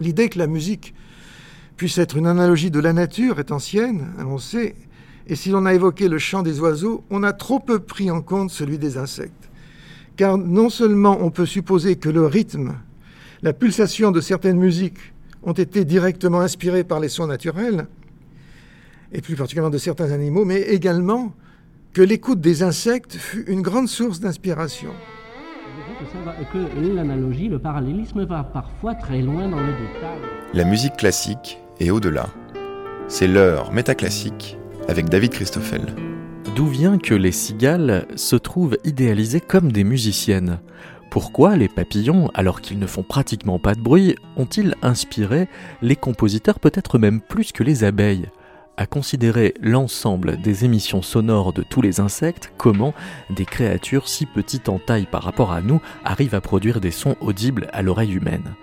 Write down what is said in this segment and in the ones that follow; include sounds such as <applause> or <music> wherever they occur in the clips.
L'idée que la musique puisse être une analogie de la nature est ancienne, on sait, et si l'on a évoqué le chant des oiseaux, on a trop peu pris en compte celui des insectes. Car non seulement on peut supposer que le rythme, la pulsation de certaines musiques ont été directement inspirés par les sons naturels, et plus particulièrement de certains animaux, mais également que l'écoute des insectes fut une grande source d'inspiration. Que l'analogie, le parallélisme va parfois très loin dans le détail. La musique classique est au-delà. C'est l'heure métaclassique avec David Christoffel. D'où vient que les cigales se trouvent idéalisées comme des musiciennes? Pourquoi les papillons, alors qu'ils ne font pratiquement pas de bruit, ont-ils inspiré les compositeurs peut-être même plus que les abeilles? À considérer l'ensemble des émissions sonores de tous les insectes, comment des créatures si petites en taille par rapport à nous arrivent à produire des sons audibles à l'oreille humaine.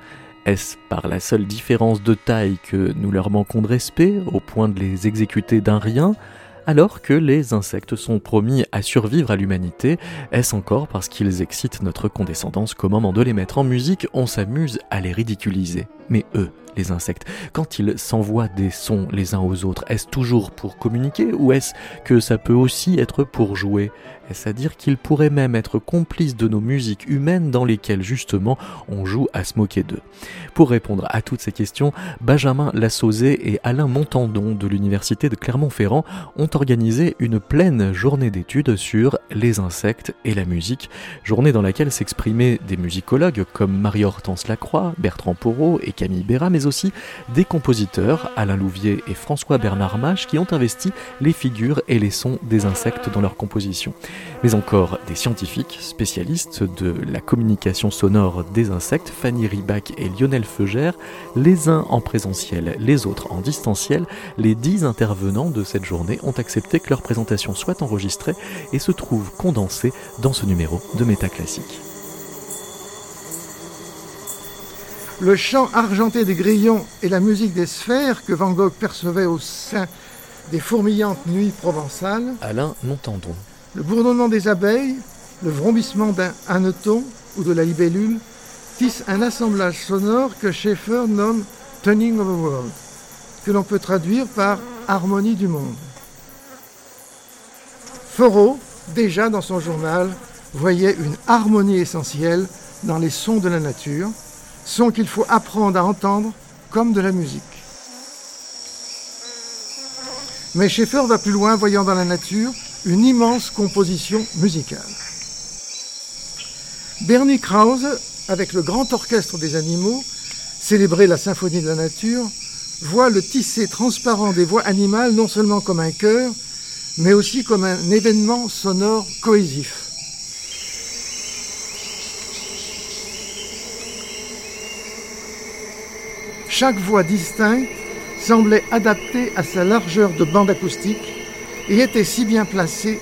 Est-ce par la seule différence de taille que nous leur manquons de respect, au point de les exécuter d'un rien? Alors que les insectes sont promis à survivre à l'humanité, est-ce encore parce qu'ils excitent notre condescendance qu'au moment de les mettre en musique, on s'amuse à les ridiculiser? Mais eux, les insectes, quand ils s'envoient des sons les uns aux autres, est-ce toujours pour communiquer ou est-ce que ça peut aussi être pour jouer? Est-ce à dire qu'ils pourraient même être complices de nos musiques humaines dans lesquelles justement on joue à se moquer d'eux? Pour répondre à toutes ces questions, Benjamin Lassauzé et Alain Montandon de l'Université de Clermont-Ferrand ont organisé une pleine journée d'études sur les insectes et la musique, journée dans laquelle s'exprimaient des musicologues comme Marie-Hortense Lacroix, Bertrand Porot et Camille Béra, mais aussi des compositeurs, Alain Louvier et François Bernard Mache, qui ont investi les figures et les sons des insectes dans leur composition mais encore des scientifiques spécialistes de la communication sonore des insectes, Fanny Ribac et Lionel Feugère, les uns en présentiel, les autres en distanciel. Les dix intervenants de cette journée ont accepté que leur présentation soit enregistrée et se trouve condensée dans ce numéro de Métaclassique. Le chant argenté des grillons et la musique des sphères que Van Gogh percevait au sein des fourmillantes nuits provençales. Alain Montandon. Le bourdonnement des abeilles, le vrombissement d'un hanneton ou de la libellule tissent un assemblage sonore que Schaeffer nomme Turning of the World, que l'on peut traduire par harmonie du monde. Thoreau, déjà dans son journal, voyait une harmonie essentielle dans les sons de la nature, sons qu'il faut apprendre à entendre comme de la musique. Mais Schaeffer va plus loin, voyant dans la nature une immense composition musicale. Bernie Krause, avec le grand orchestre des animaux, célébrer la symphonie de la nature, voit le tissé transparent des voix animales non seulement comme un chœur, mais aussi comme un événement sonore cohésif. Chaque voix distincte semblait adaptée à sa largeur de bande acoustique et était si bien placé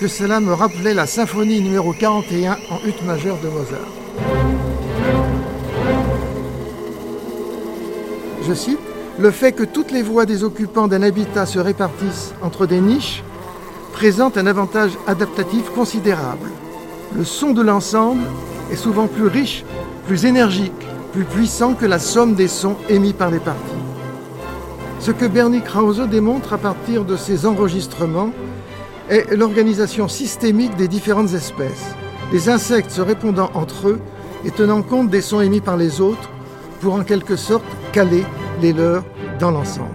que cela me rappelait la symphonie numéro 41 en ut majeure de Mozart. Je cite, Le fait que toutes les voix des occupants d'un habitat se répartissent entre des niches présente un avantage adaptatif considérable. Le son de l'ensemble est souvent plus riche, plus énergique, plus puissant que la somme des sons émis par les parties. Ce que Bernie Krause démontre à partir de ses enregistrements est l'organisation systémique des différentes espèces, les insectes se répondant entre eux et tenant compte des sons émis par les autres pour en quelque sorte caler les leurs dans l'ensemble.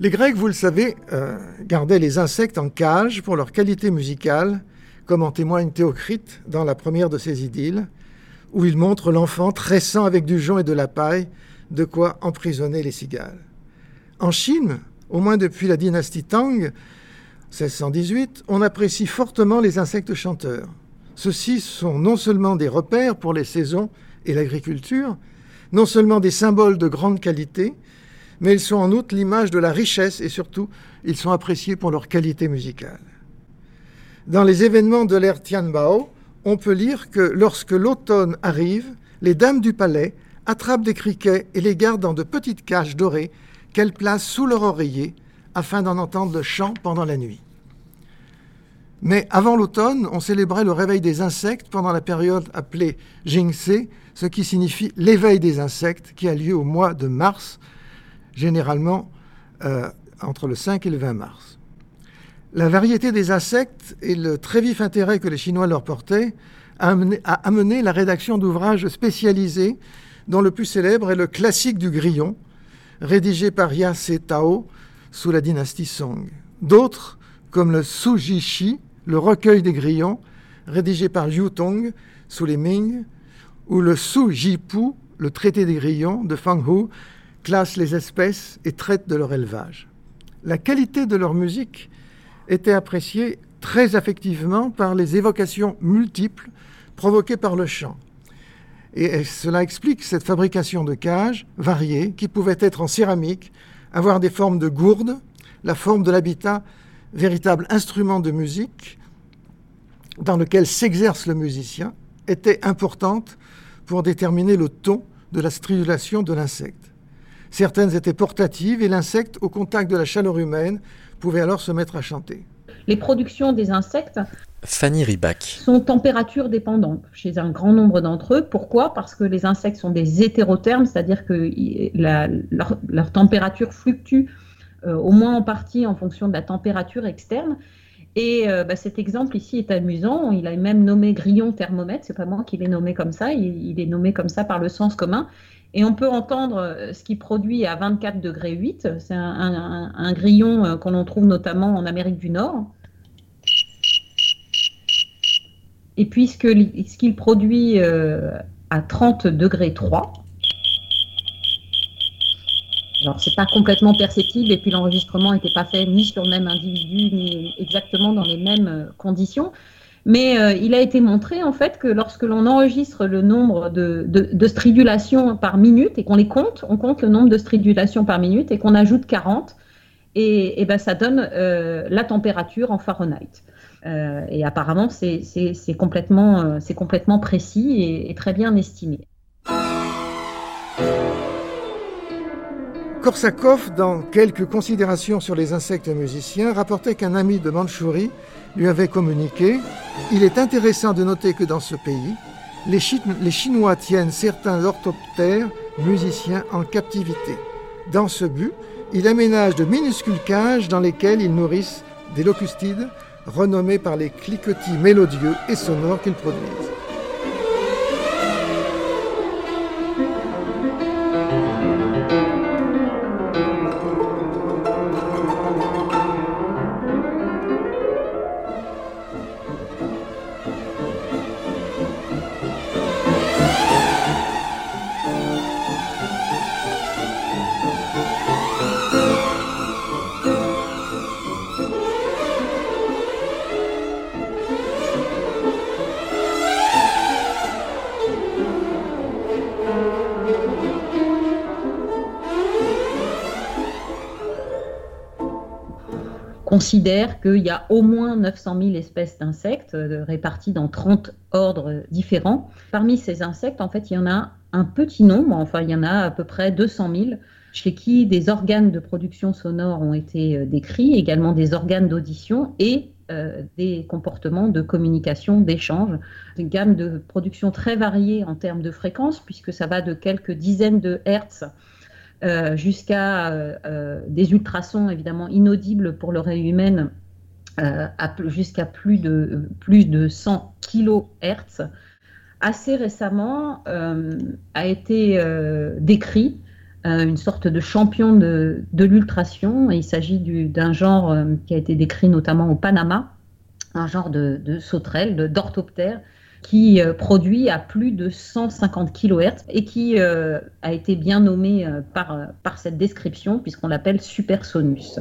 Les Grecs, vous le savez, euh, gardaient les insectes en cage pour leur qualité musicale, comme en témoigne Théocrite dans la première de ses idylles, où il montre l'enfant tressant avec du jonc et de la paille de quoi emprisonner les cigales. En Chine, au moins depuis la dynastie Tang, 1618, on apprécie fortement les insectes chanteurs. Ceux-ci sont non seulement des repères pour les saisons et l'agriculture, non seulement des symboles de grande qualité, mais ils sont en outre l'image de la richesse et surtout, ils sont appréciés pour leur qualité musicale. Dans les événements de l'ère Tianbao, on peut lire que lorsque l'automne arrive, les dames du palais attrapent des criquets et les gardent dans de petites cages dorées qu'elles placent sous leur oreiller afin d'en entendre le chant pendant la nuit. Mais avant l'automne, on célébrait le réveil des insectes pendant la période appelée Jingse, ce qui signifie l'éveil des insectes, qui a lieu au mois de mars, généralement euh, entre le 5 et le 20 mars. La variété des insectes et le très vif intérêt que les Chinois leur portaient a amené, la rédaction d'ouvrages spécialisés, dont le plus célèbre est le Classique du grillon, rédigé par Ya Tao sous la dynastie Song. D'autres, comme le Shi, le recueil des grillons, rédigé par Yu Tong sous les Ming, ou le Su Jipu, le traité des grillons de Fang Hu, classe les espèces et traite de leur élevage. La qualité de leur musique était appréciée très affectivement par les évocations multiples provoquées par le chant. Et cela explique cette fabrication de cages variées qui pouvaient être en céramique, avoir des formes de gourdes, la forme de l'habitat, véritable instrument de musique dans lequel s'exerce le musicien, était importante pour déterminer le ton de la stridulation de l'insecte. Certaines étaient portatives et l'insecte, au contact de la chaleur humaine, pouvait alors se mettre à chanter. Les productions des insectes Fanny Ribac. sont température dépendantes chez un grand nombre d'entre eux. Pourquoi? Parce que les insectes sont des hétérothermes, c'est-à-dire que leur, température fluctue euh, au moins en partie en fonction de la température externe. Et euh, bah, cet exemple ici est amusant. Il a même nommé grillon thermomètre. C'est pas moi qui l'ai nommé comme ça. Il, est nommé comme ça par le sens commun. Et on peut entendre euh, ce qui produit à 24 degrés 8. C'est un, grillon euh, qu'on trouve notamment en Amérique du Nord. Et puis ce qu'il produit à 30 degrés 3. Alors, c'est pas complètement perceptible et puis l'enregistrement n'était pas fait ni sur le même individu ni exactement dans les mêmes euh, conditions. Mais euh, il a été montré en fait que lorsque l'on enregistre le nombre de, stridulations par minute et qu'on les compte, on compte le nombre de stridulations par minute et qu'on ajoute 40, et, ben ça donne euh, la température en Fahrenheit. et apparemment, c'est complètement, complètement précis et, et très bien estimé. Korsakov, dans quelques considérations sur les insectes musiciens, rapportait qu'un ami de Mandchourie lui avait communiqué Il est intéressant de noter que dans ce pays, les, Chinois tiennent certains orthoptères musiciens en captivité. Dans ce but, il aménage de minuscules cages dans lesquelles ils nourrissent des locustides renommés par les cliquetis mélodieux et sonores qu'ils produisent. Considère qu'il y a au moins 900 000 espèces d'insectes euh, réparties dans 30 ordres différents. Parmi ces insectes, en fait, il y en a un petit nombre, enfin, il y en a à peu près 200 000 chez qui des organes de production sonore ont été euh, décrits, également des organes d'audition et euh, des comportements de communication, d'échange. Une gamme de production très variée en termes de fréquence, puisque ça va de quelques dizaines de hertz euh, jusqu'à euh, euh, des ultrasons évidemment inaudibles pour l'oreille humaine, jusqu'à plus de, plus de 100 kHz, assez récemment a été décrit une sorte de champion de, de l'ultration. Il s'agit d'un genre qui a été décrit notamment au Panama, un genre de, de sauterelle, d'orthoptère, qui euh, produit à plus de 150 kHz et qui euh, a été bien nommé euh, par, par cette description puisqu'on l'appelle Supersonus.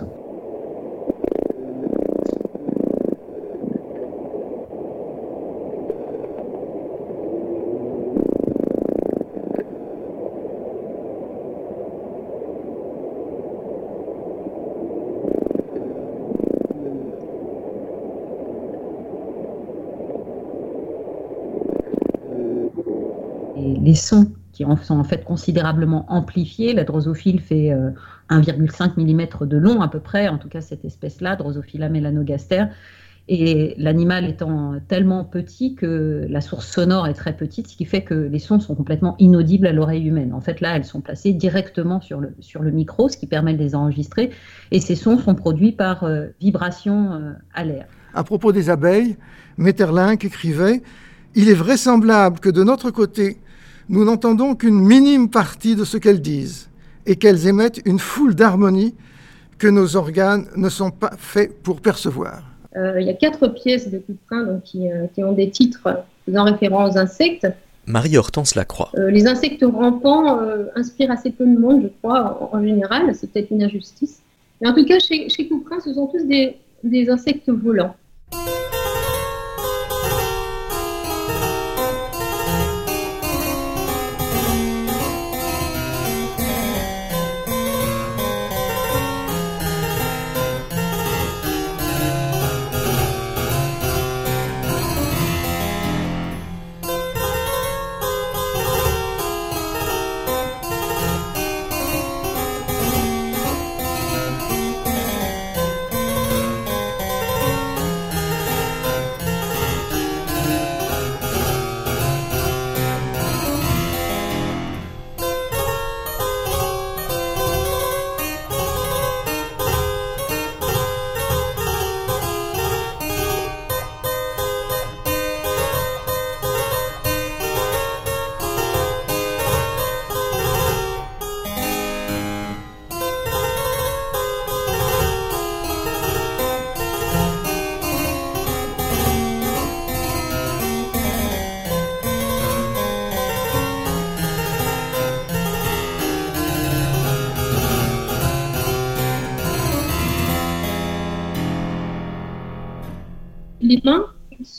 Les sons qui sont en fait considérablement amplifiés. La drosophile fait 1,5 euh, mm de long à peu près, en tout cas cette espèce-là, Drosophila melanogaster. Et l'animal étant tellement petit que la source sonore est très petite, ce qui fait que les sons sont complètement inaudibles à l'oreille humaine. En fait, là, elles sont placées directement sur le, sur le micro, ce qui permet de les enregistrer. Et ces sons sont produits par euh, vibration euh, à l'air. À propos des abeilles, Metterlinck écrivait Il est vraisemblable que de notre côté, nous n'entendons qu'une minime partie de ce qu'elles disent et qu'elles émettent une foule d'harmonies que nos organes ne sont pas faits pour percevoir. Euh, il y a quatre pièces de Couperin donc, qui, euh, qui, ont des titres faisant référence aux insectes. Marie-Hortense Lacroix. Euh, les insectes rampants euh, inspirent assez peu de monde, je crois, en, en général. C'est peut-être une injustice. Mais en tout cas, chez, chez Couperin, ce sont tous des, des insectes volants.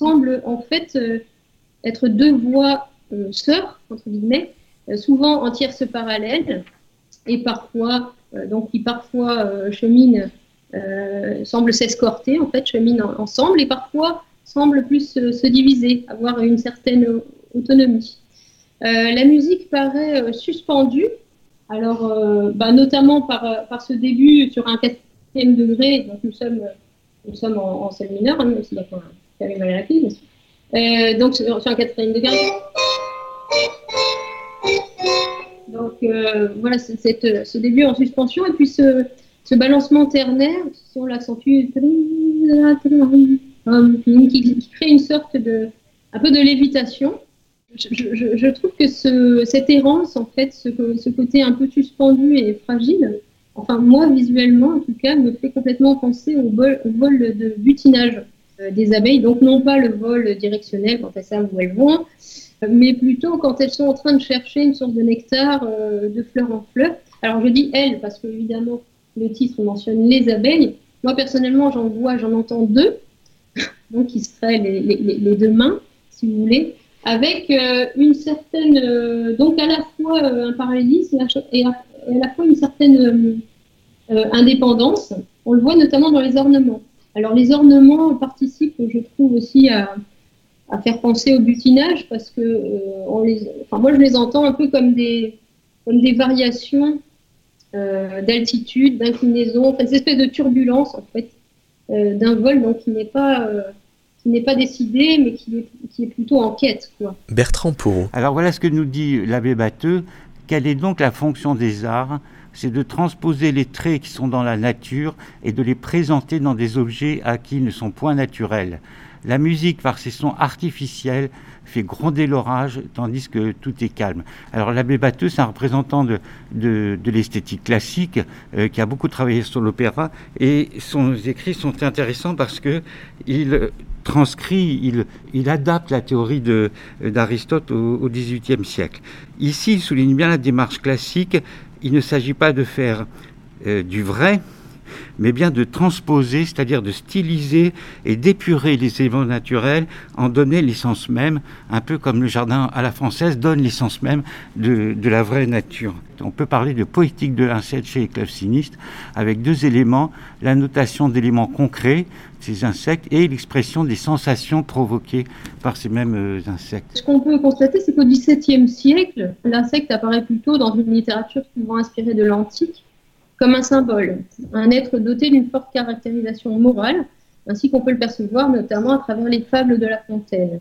Semblent en fait euh, être deux voies euh, sœurs, entre guillemets, euh, souvent en tierces parallèles, et parfois, donc qui parfois cheminent, semblent s'escorter, en fait, cheminent en- ensemble, et parfois semblent plus se, se diviser, avoir une certaine autonomie. La musique paraît suspendue, alors bah, notamment par, par ce début sur un quatrième degré, donc nous sommes nous sommes en, en sol mineur, hein, la clé, bien sûr. Euh, donc sur, sur quatrième degré. Donc euh, voilà, cette- ce début en suspension et puis ce, ce balancement ternaire, si on l'accentue, qui, crée une sorte de un peu de lévitation. Je, trouve que ce, cette errance, en fait, ce, côté un peu suspendu et fragile, enfin moi visuellement en tout cas, me fait complètement penser au vol, de butinage euh, des abeilles, donc non pas le vol directionnel quand elles savent où elles vont, euh, mais plutôt quand elles sont en train de chercher une source de nectar euh, de fleur en fleur. Alors je dis elles parce que évidemment le titre mentionne les abeilles. Moi personnellement j'en vois, j'en entends deux, <laughs> donc qui seraient les, les, deux mains, si vous voulez, avec euh, une certaine, euh, donc à la fois euh, un parallélisme et à, la fois une certaine euh, euh, indépendance. On le voit notamment dans les ornements. Alors les ornements participent, je trouve aussi à, à faire penser au butinage parce que euh, on les, enfin moi je les entends un peu comme des, comme des variations euh, d'altitude, d'inclinaison, enfin cette espèce de turbulence en fait euh, d'un vol donc qui n'est pas euh, qui n'est pas décidé mais qui est, qui est plutôt en quête quoi. Bertrand Pourreau. Alors voilà ce que nous dit l'abbé Batteux. Quelle est donc la fonction des arts C'est de transposer les traits qui sont dans la nature et de les présenter dans des objets à qui ne sont point naturels. La musique, par ses sons artificiels, fait gronder l'orage, tandis que tout est calme. Alors l'abbé Batteux, c'est un représentant de, de, l'esthétique classique, euh, qui a beaucoup travaillé sur l'opéra, et son écrits sont intéressants parce que il transcrit, il, il adapte la théorie d'Aristote au, au XVIIIe siècle. Ici, il souligne bien la démarche classique. Il ne s'agit pas de faire euh, du vrai, mais bien de transposer, c'est-à-dire de styliser et d'épurer les éléments naturels, en donner l'essence même, un peu comme le jardin à la française donne l'essence même de, de la vraie nature. On peut parler de poétique de l'insecte chez les clavecinistes, avec deux éléments, la notation d'éléments concrets, ces insectes, et l'expression des sensations provoquées par ces mêmes euh, insectes. Ce qu'on peut constater, c'est qu'au XVIIe siècle, l'insecte apparaît plutôt dans une littérature souvent inspirée de l'antique comme un symbole, un être doté d'une forte caractérisation morale, ainsi qu'on peut le percevoir notamment à travers les fables de La Fontaine.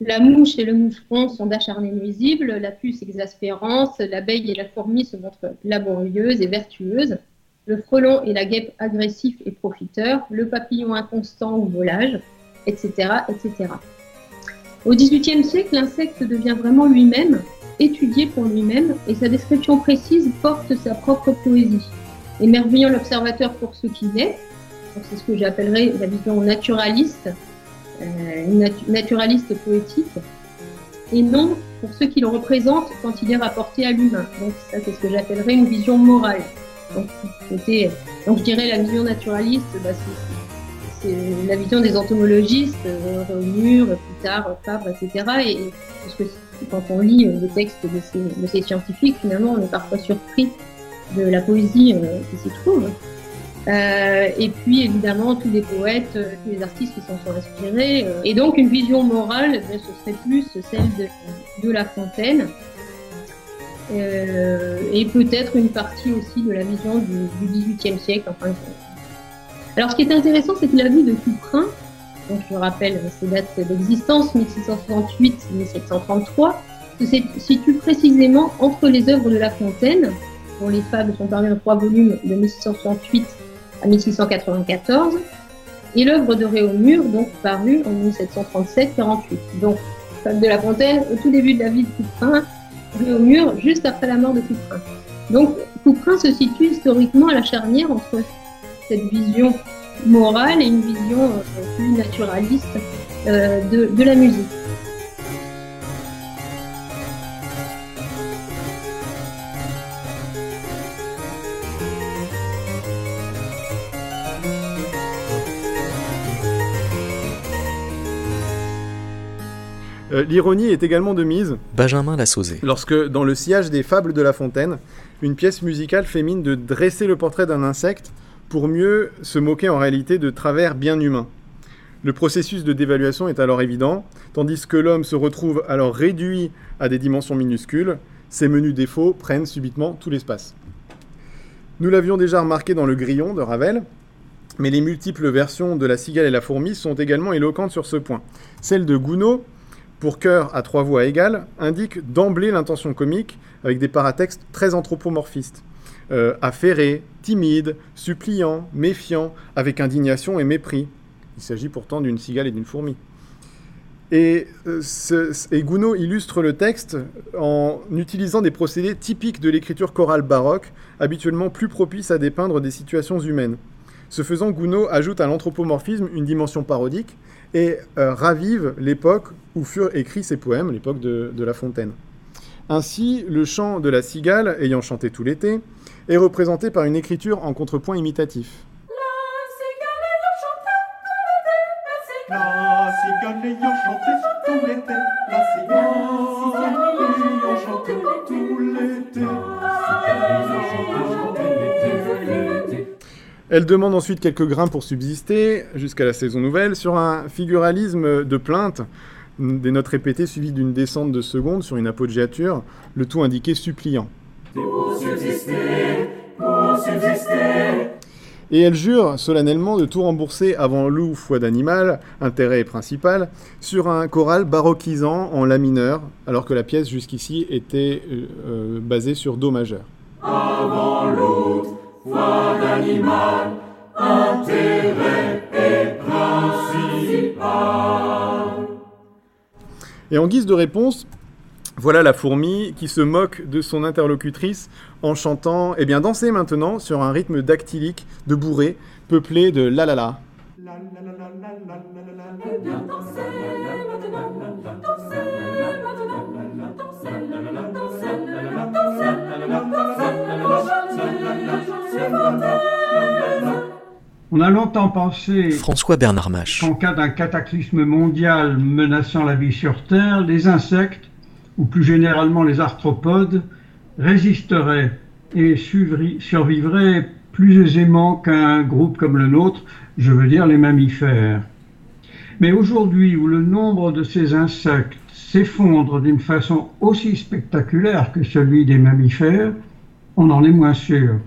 La mouche et le moucheron sont d'acharnés nuisibles, la puce exaspérance, l'abeille et la fourmi se montrent laborieuses et vertueuses, le frelon et la guêpe agressifs et profiteurs, le papillon inconstant ou volage, etc. etc. Au XVIIIe siècle, l'insecte devient vraiment lui-même, étudié pour lui-même, et sa description précise porte sa propre poésie. Émerveillant l'observateur pour ce qu'il est, c'est ce que j'appellerais la vision naturaliste, euh, naturaliste poétique, et non pour ce qu'il représente quand il est rapporté à l'humain. Donc ça, c'est ce que j'appellerais une vision morale. Donc, je dirais la vision naturaliste, bah, c'est la vision des entomologistes, euh, Réaumur, plus tard Fabre, etc. Et, parce que quand on lit euh, les textes de ces, scientifiques, finalement, on est parfois surpris de la poésie euh, qui s'y trouve. Et puis évidemment tous les poètes, tous les artistes qui s'en sont inspirés. Et donc une vision morale, eh ce serait plus celle de, La Fontaine. et peut-être une partie aussi de la vision du, XVIIIe siècle. Enfin, alors ce qui est intéressant, c'est que la vie de Couperin, donc je rappelle ces dates d'existence, 1668-1733, se situe précisément entre les œuvres de La Fontaine, dont les fables sont parues en trois volumes de 1668 à 1694, et l'œuvre de Réaumur, donc parue en 1737-48. Donc, Fable de la Fontaine, au tout début de la vie de Couperin, Réaumur, juste après la mort de Couperin. Donc, Couperin se situe historiquement à la charnière entre cette vision morale et une vision euh, plus naturaliste euh, de, de la musique. Euh, l'ironie est également de mise. Benjamin Lassauzé. Lorsque, dans le sillage des fables de La Fontaine, une pièce musicale fait mine de dresser le portrait d'un insecte pour mieux se moquer en réalité de travers bien humains. Le processus de dévaluation est alors évident, tandis que l'homme se retrouve alors réduit à des dimensions minuscules, ses menus défauts prennent subitement tout l'espace. Nous l'avions déjà remarqué dans Le Grillon de Ravel, mais les multiples versions de La cigale et la fourmi sont également éloquentes sur ce point. Celle de Gounod pour chœur à trois voix égales, indique d'emblée l'intention comique avec des paratextes très anthropomorphistes. Euh, affairé, timide, suppliant, méfiant, avec indignation et mépris. Il s'agit pourtant d'une cigale et d'une fourmi. Et, euh, Gounod illustre le texte en utilisant des procédés typiques de l'écriture chorale baroque, habituellement plus propices à dépeindre des situations humaines. Ce faisant, Gounod ajoute à l'anthropomorphisme une dimension parodique et euh, ravive l'époque où furent écrits ces poèmes, l'époque de, La Fontaine. Ainsi, le chant de la cigale, ayant chanté tout l'été, est représenté par une écriture en contrepoint imitatif. Elle demande ensuite quelques grains pour subsister, jusqu'à la saison nouvelle, sur un figuralisme de plainte, des notes répétées suivies d'une descente de secondes sur une appoggiature, le tout indiqué suppliant. Pour subsister, pour subsister. Et elle jure solennellement de tout rembourser avant loup, foi d'animal, intérêt principal, sur un choral baroquisant en la mineur, alors que la pièce jusqu'ici était euh, euh, basée sur do majeur. Avant loup, foi d'animal, intérêt et principal. Et en guise de réponse, voilà la fourmi qui se moque de son interlocutrice en chantant Eh bien, dansez maintenant sur un rythme dactylique de bourré, peuplé de la la la. On a longtemps pensé François Bernard Mache. qu'en cas d'un cataclysme mondial menaçant la vie sur Terre, les insectes, ou plus généralement les arthropodes, résisteraient et survivraient plus aisément qu'un groupe comme le nôtre, je veux dire les mammifères. Mais aujourd'hui, où le nombre de ces insectes s'effondre d'une façon aussi spectaculaire que celui des mammifères, on en est moins sûr.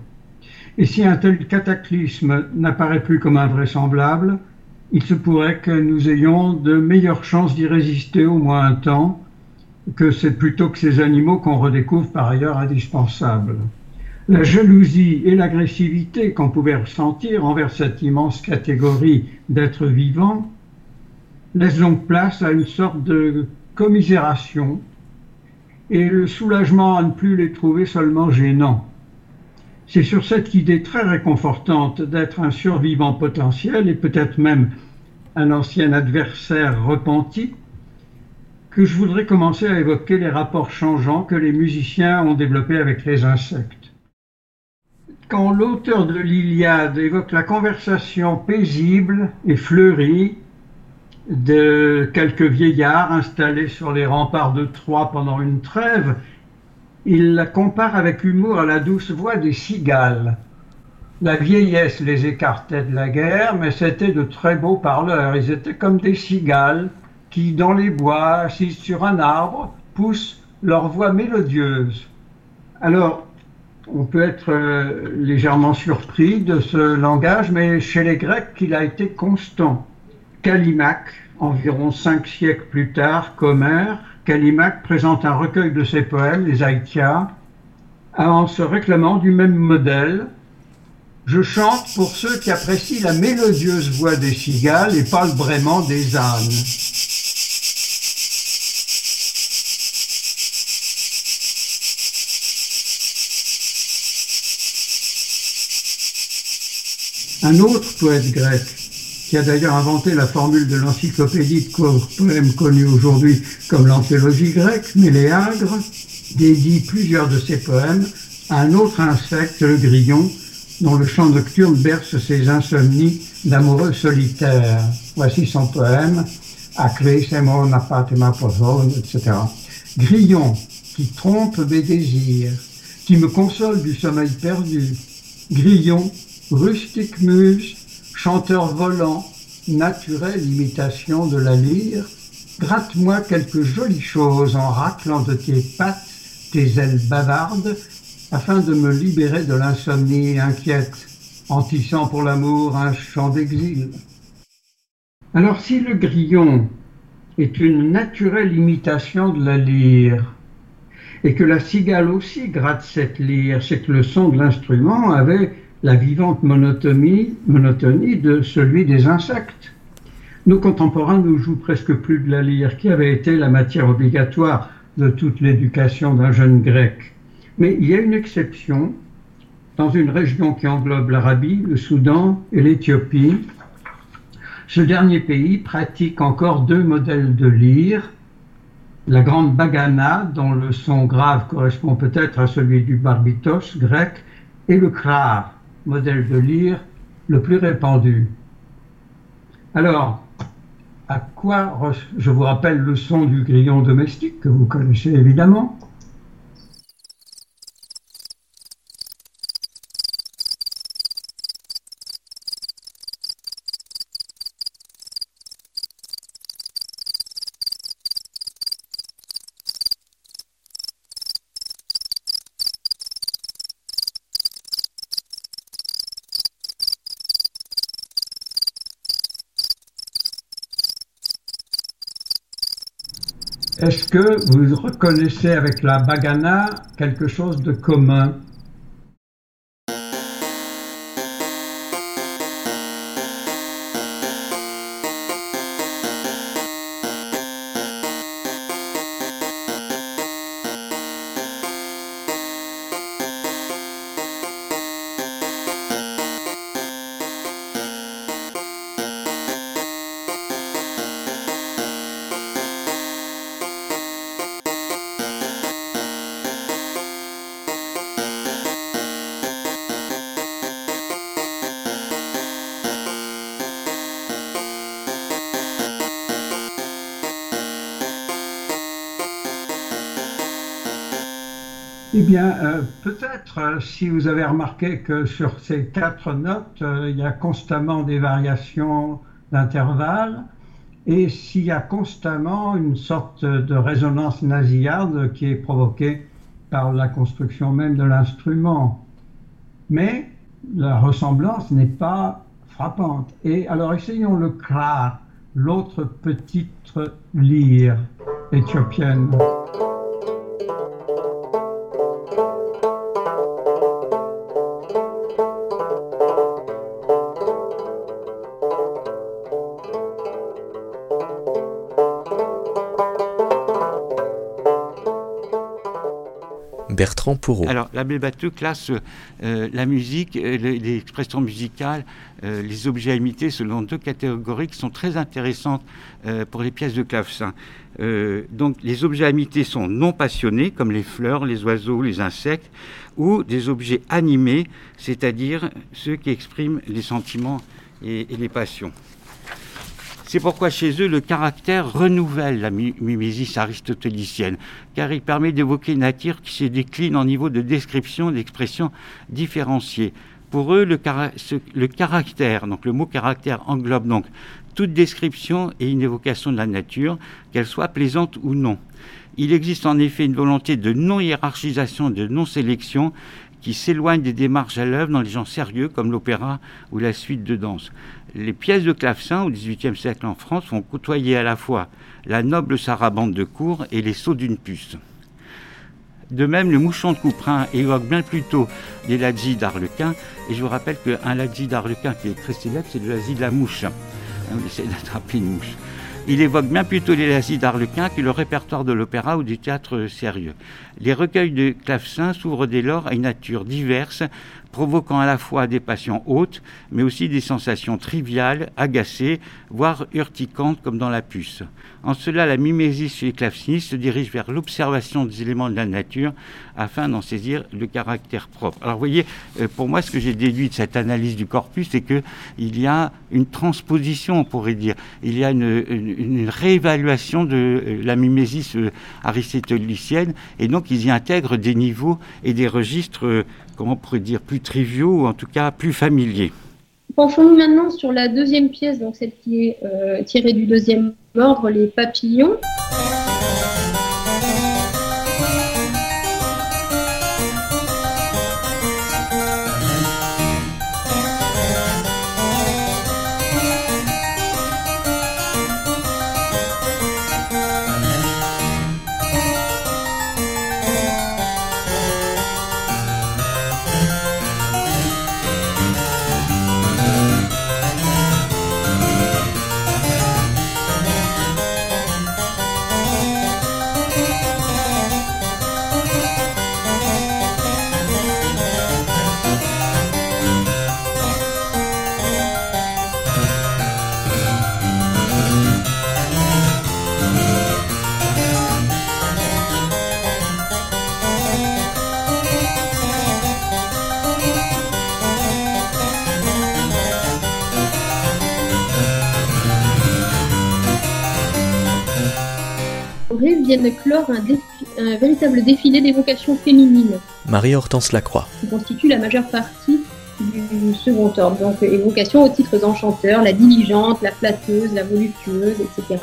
Et si un tel cataclysme n'apparaît plus comme invraisemblable, il se pourrait que nous ayons de meilleures chances d'y résister au moins un temps que c'est plutôt que ces animaux qu'on redécouvre par ailleurs indispensables. La jalousie et l'agressivité qu'on pouvait ressentir envers cette immense catégorie d'êtres vivants laissent donc place à une sorte de commisération et le soulagement à ne plus les trouver seulement gênants. C'est sur cette idée très réconfortante d'être un survivant potentiel et peut-être même un ancien adversaire repenti que je voudrais commencer à évoquer les rapports changeants que les musiciens ont développés avec les insectes. Quand l'auteur de l'Iliade évoque la conversation paisible et fleurie de quelques vieillards installés sur les remparts de Troie pendant une trêve, il la compare avec humour à la douce voix des cigales. La vieillesse les écartait de la guerre, mais c'était de très beaux parleurs. Ils étaient comme des cigales qui, dans les bois, assises sur un arbre, poussent leur voix mélodieuse. Alors, on peut être euh, légèrement surpris de ce langage, mais chez les Grecs, il a été constant. Callimaque, environ cinq siècles plus tard qu'Homère, Callimaque présente un recueil de ses poèmes, les Aïtia, en se réclamant du même modèle. Je chante pour ceux qui apprécient la mélodieuse voix des cigales et pas le braiement des ânes. Un autre poète grec, qui a d'ailleurs inventé la formule de l'encyclopédie de poèmes connue aujourd'hui comme l'anthologie grecque, Méléagre, dédie plusieurs de ses poèmes à un autre insecte, le grillon, dont le chant nocturne berce ses insomnies d'amoureux solitaires. Voici son poème, Semon Apatema etc. Grillon, qui trompe mes désirs, qui me console du sommeil perdu. Grillon, rustique muse, chanteur volant, naturelle imitation de la lyre, gratte-moi quelque jolie chose en raclant de tes pattes tes ailes bavardes, afin de me libérer de l'insomnie inquiète, en tissant pour l'amour un chant d'exil. Alors si le grillon est une naturelle imitation de la lyre, et que la cigale aussi gratte cette lyre, c'est que le son de l'instrument avait la vivante monotonie, de celui des insectes. Nos contemporains ne jouent presque plus de la lyre, qui avait été la matière obligatoire de toute l'éducation d'un jeune grec. Mais il y a une exception dans une région qui englobe l'Arabie, le Soudan et l'Éthiopie. Ce dernier pays pratique encore deux modèles de lyre, la grande bagana, dont le son grave correspond peut-être à celui du barbitos grec, et le krar, modèle de lyre le plus répandu. Alors, à quoi je vous rappelle le son du grillon domestique que vous connaissez évidemment Est-ce que vous reconnaissez avec la bagana quelque chose de commun Eh bien, euh, peut-être euh, si vous avez remarqué que sur ces quatre notes, euh, il y a constamment des variations d'intervalle et s'il y a constamment une sorte de résonance nasillarde qui est provoquée par la construction même de l'instrument. Mais la ressemblance n'est pas frappante. Et alors essayons le kra, l'autre petite lyre éthiopienne. Bertrand Pourreau. Alors, l'abbé Batteux classe euh, la musique, euh, les, les expressions musicales, euh, les objets à imiter selon deux catégories qui sont très intéressantes pour les pièces de clavecin. Donc, les objets à imiter sont non passionnés, comme les fleurs, les oiseaux, les insectes, ou des objets animés, c'est-à-dire ceux qui expriment les sentiments et les passions. C'est pourquoi chez eux, le caractère renouvelle la mi- mimésis aristotélicienne, car il permet d'évoquer une nature qui se décline en niveau de description, d'expression différenciée. Pour eux, le, le caractère, donc le mot caractère englobe donc toute description et une évocation de la nature, qu'elle soit plaisante ou non. Il existe en effet une volonté de non-hiérarchisation, de non-sélection, qui s'éloigne des démarches à l'œuvre dans les genres sérieux comme l'opéra ou la suite de danse. Les pièces de clavecin au XVIIIe siècle en France vont côtoyer à la fois la noble sarabande de cour et les sauts d'une puce. De même, le mouchon de Couperin évoque bien plutôt les lazzi d'Arlequin, et je vous rappelle qu'un lazzi d'Arlequin qui est très célèbre, c'est le lazzi de la mouche. On essaie d'attraper une mouche. Il évoque bien plutôt les lazzi d'Arlequin que le répertoire de l'opéra ou du théâtre sérieux. Les recueils de clavecin s'ouvrent dès lors à une nature diverse, provoquant à la fois des passions hautes, mais aussi des sensations triviales, agacées, voire urticantes comme dans la puce. En cela, la mimésis chez les clavecinistes se dirige vers l'observation des éléments de la nature afin d'en saisir le caractère propre. Alors vous voyez, euh, pour moi, ce que j'ai déduit de cette analyse du corpus, c'est que il y a une transposition, on pourrait dire. Il y a une, réévaluation de euh, la mimésis euh, aristotélicienne, et donc ils y intègrent des niveaux et des registres, comment on pourrait dire, plus triviaux, ou en tout cas plus familiers. Penchons-nous maintenant sur la deuxième pièce, donc celle qui est euh, tirée du deuxième ordre, les papillons. Rêve viennent clore un, défi- un véritable défilé d'évocations féminines Marie-Hortense Lacroix. qui constitue la majeure partie du second ordre. Donc évocation aux titres enchanteurs, la diligente, la flatteuse, la voluptueuse, etc.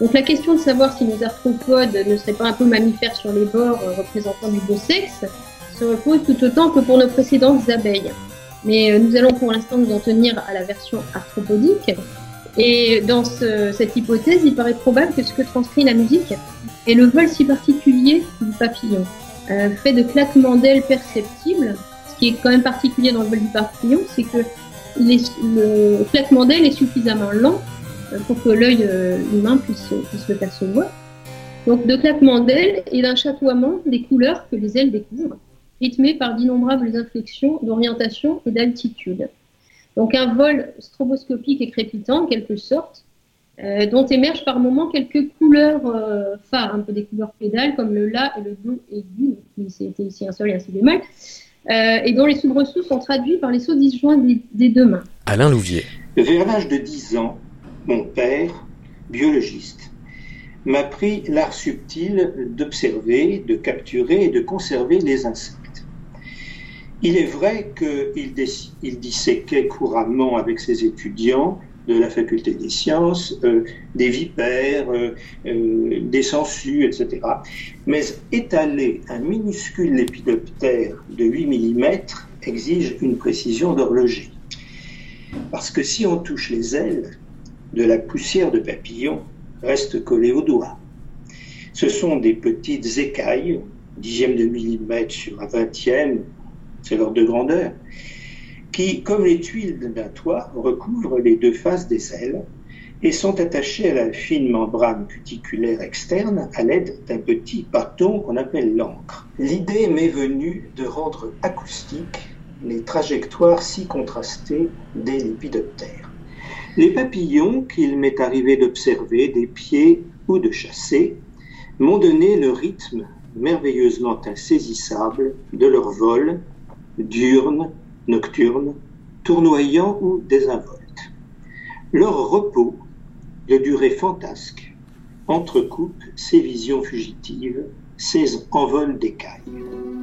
Donc la question de savoir si nos arthropodes ne seraient pas un peu mammifères sur les bords euh, représentant du beau sexe se repose tout autant que pour nos précédentes abeilles. Mais euh, nous allons pour l'instant nous en tenir à la version arthropodique. Et dans ce- cette hypothèse, il paraît probable que ce que transcrit la musique est le vol si particulier du papillon, fait de claquements d'ailes perceptibles. Ce qui est quand même particulier dans le vol du papillon, c'est que le claquement d'ailes est suffisamment lent euh, pour que l'œil euh, humain puisse, le percevoir. Donc de claquements d'ailes et d'un chatoiement des couleurs que les ailes découvrent, rythmé par d'innombrables inflexions d'orientation et d'altitude. Donc un vol stroboscopique et crépitant en quelque sorte, euh, dont émergent par moments quelques couleurs euh, phares, un peu des couleurs pédales comme le La et le Do aigu, qui c'était ici un sol et un si bémol, euh, et dont les soubresauts sont traduits par les sauts disjoints des, des deux mains. Alain Louvier. Vers l'âge de 10 ans, mon père, biologiste, m'a pris l'art subtil d'observer, de capturer et de conserver les insectes. Il est vrai qu'il il disséquait couramment avec ses étudiants de la faculté des sciences, euh, des vipères, euh, euh, des sangsues, etc. Mais étaler un minuscule lépidoptère de 8 mm exige une précision d'horloger. Parce que si on touche les ailes, de la poussière de papillon reste collée aux doigts. Ce sont des petites écailles, dixième de millimètre sur un vingtième, c'est l'ordre de grandeur, qui, comme les tuiles d'un toit, recouvrent les deux faces des ailes et sont attachées à la fine membrane cuticulaire externe à l'aide d'un petit bâton qu'on appelle l'encre. L'idée m'est venue de rendre acoustique les trajectoires si contrastées des lépidoptères. Les papillons qu'il m'est arrivé d'observer des pieds ou de chasser m'ont donné le rythme merveilleusement insaisissable de leur vol, diurne, nocturne, tournoyant ou désinvolte. Leur repos, de durée fantasque, entrecoupe ces visions fugitives, ces envols d'écailles.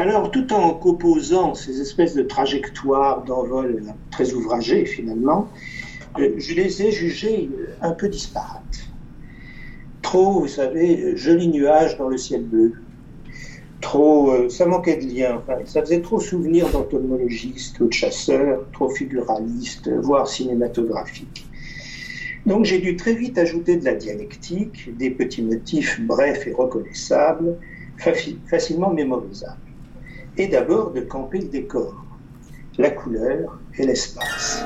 Alors, tout en composant ces espèces de trajectoires d'envol très ouvragées, finalement, euh, je les ai jugées un peu disparates. Trop, vous savez, jolis nuages dans le ciel bleu. Trop, euh, ça manquait de lien. Ça faisait trop souvenir d'entomologistes ou de chasseurs, trop figuraliste, voire cinématographique. Donc j'ai dû très vite ajouter de la dialectique, des petits motifs brefs et reconnaissables, facilement mémorisables et d'abord de camper le décor, la couleur et l'espace.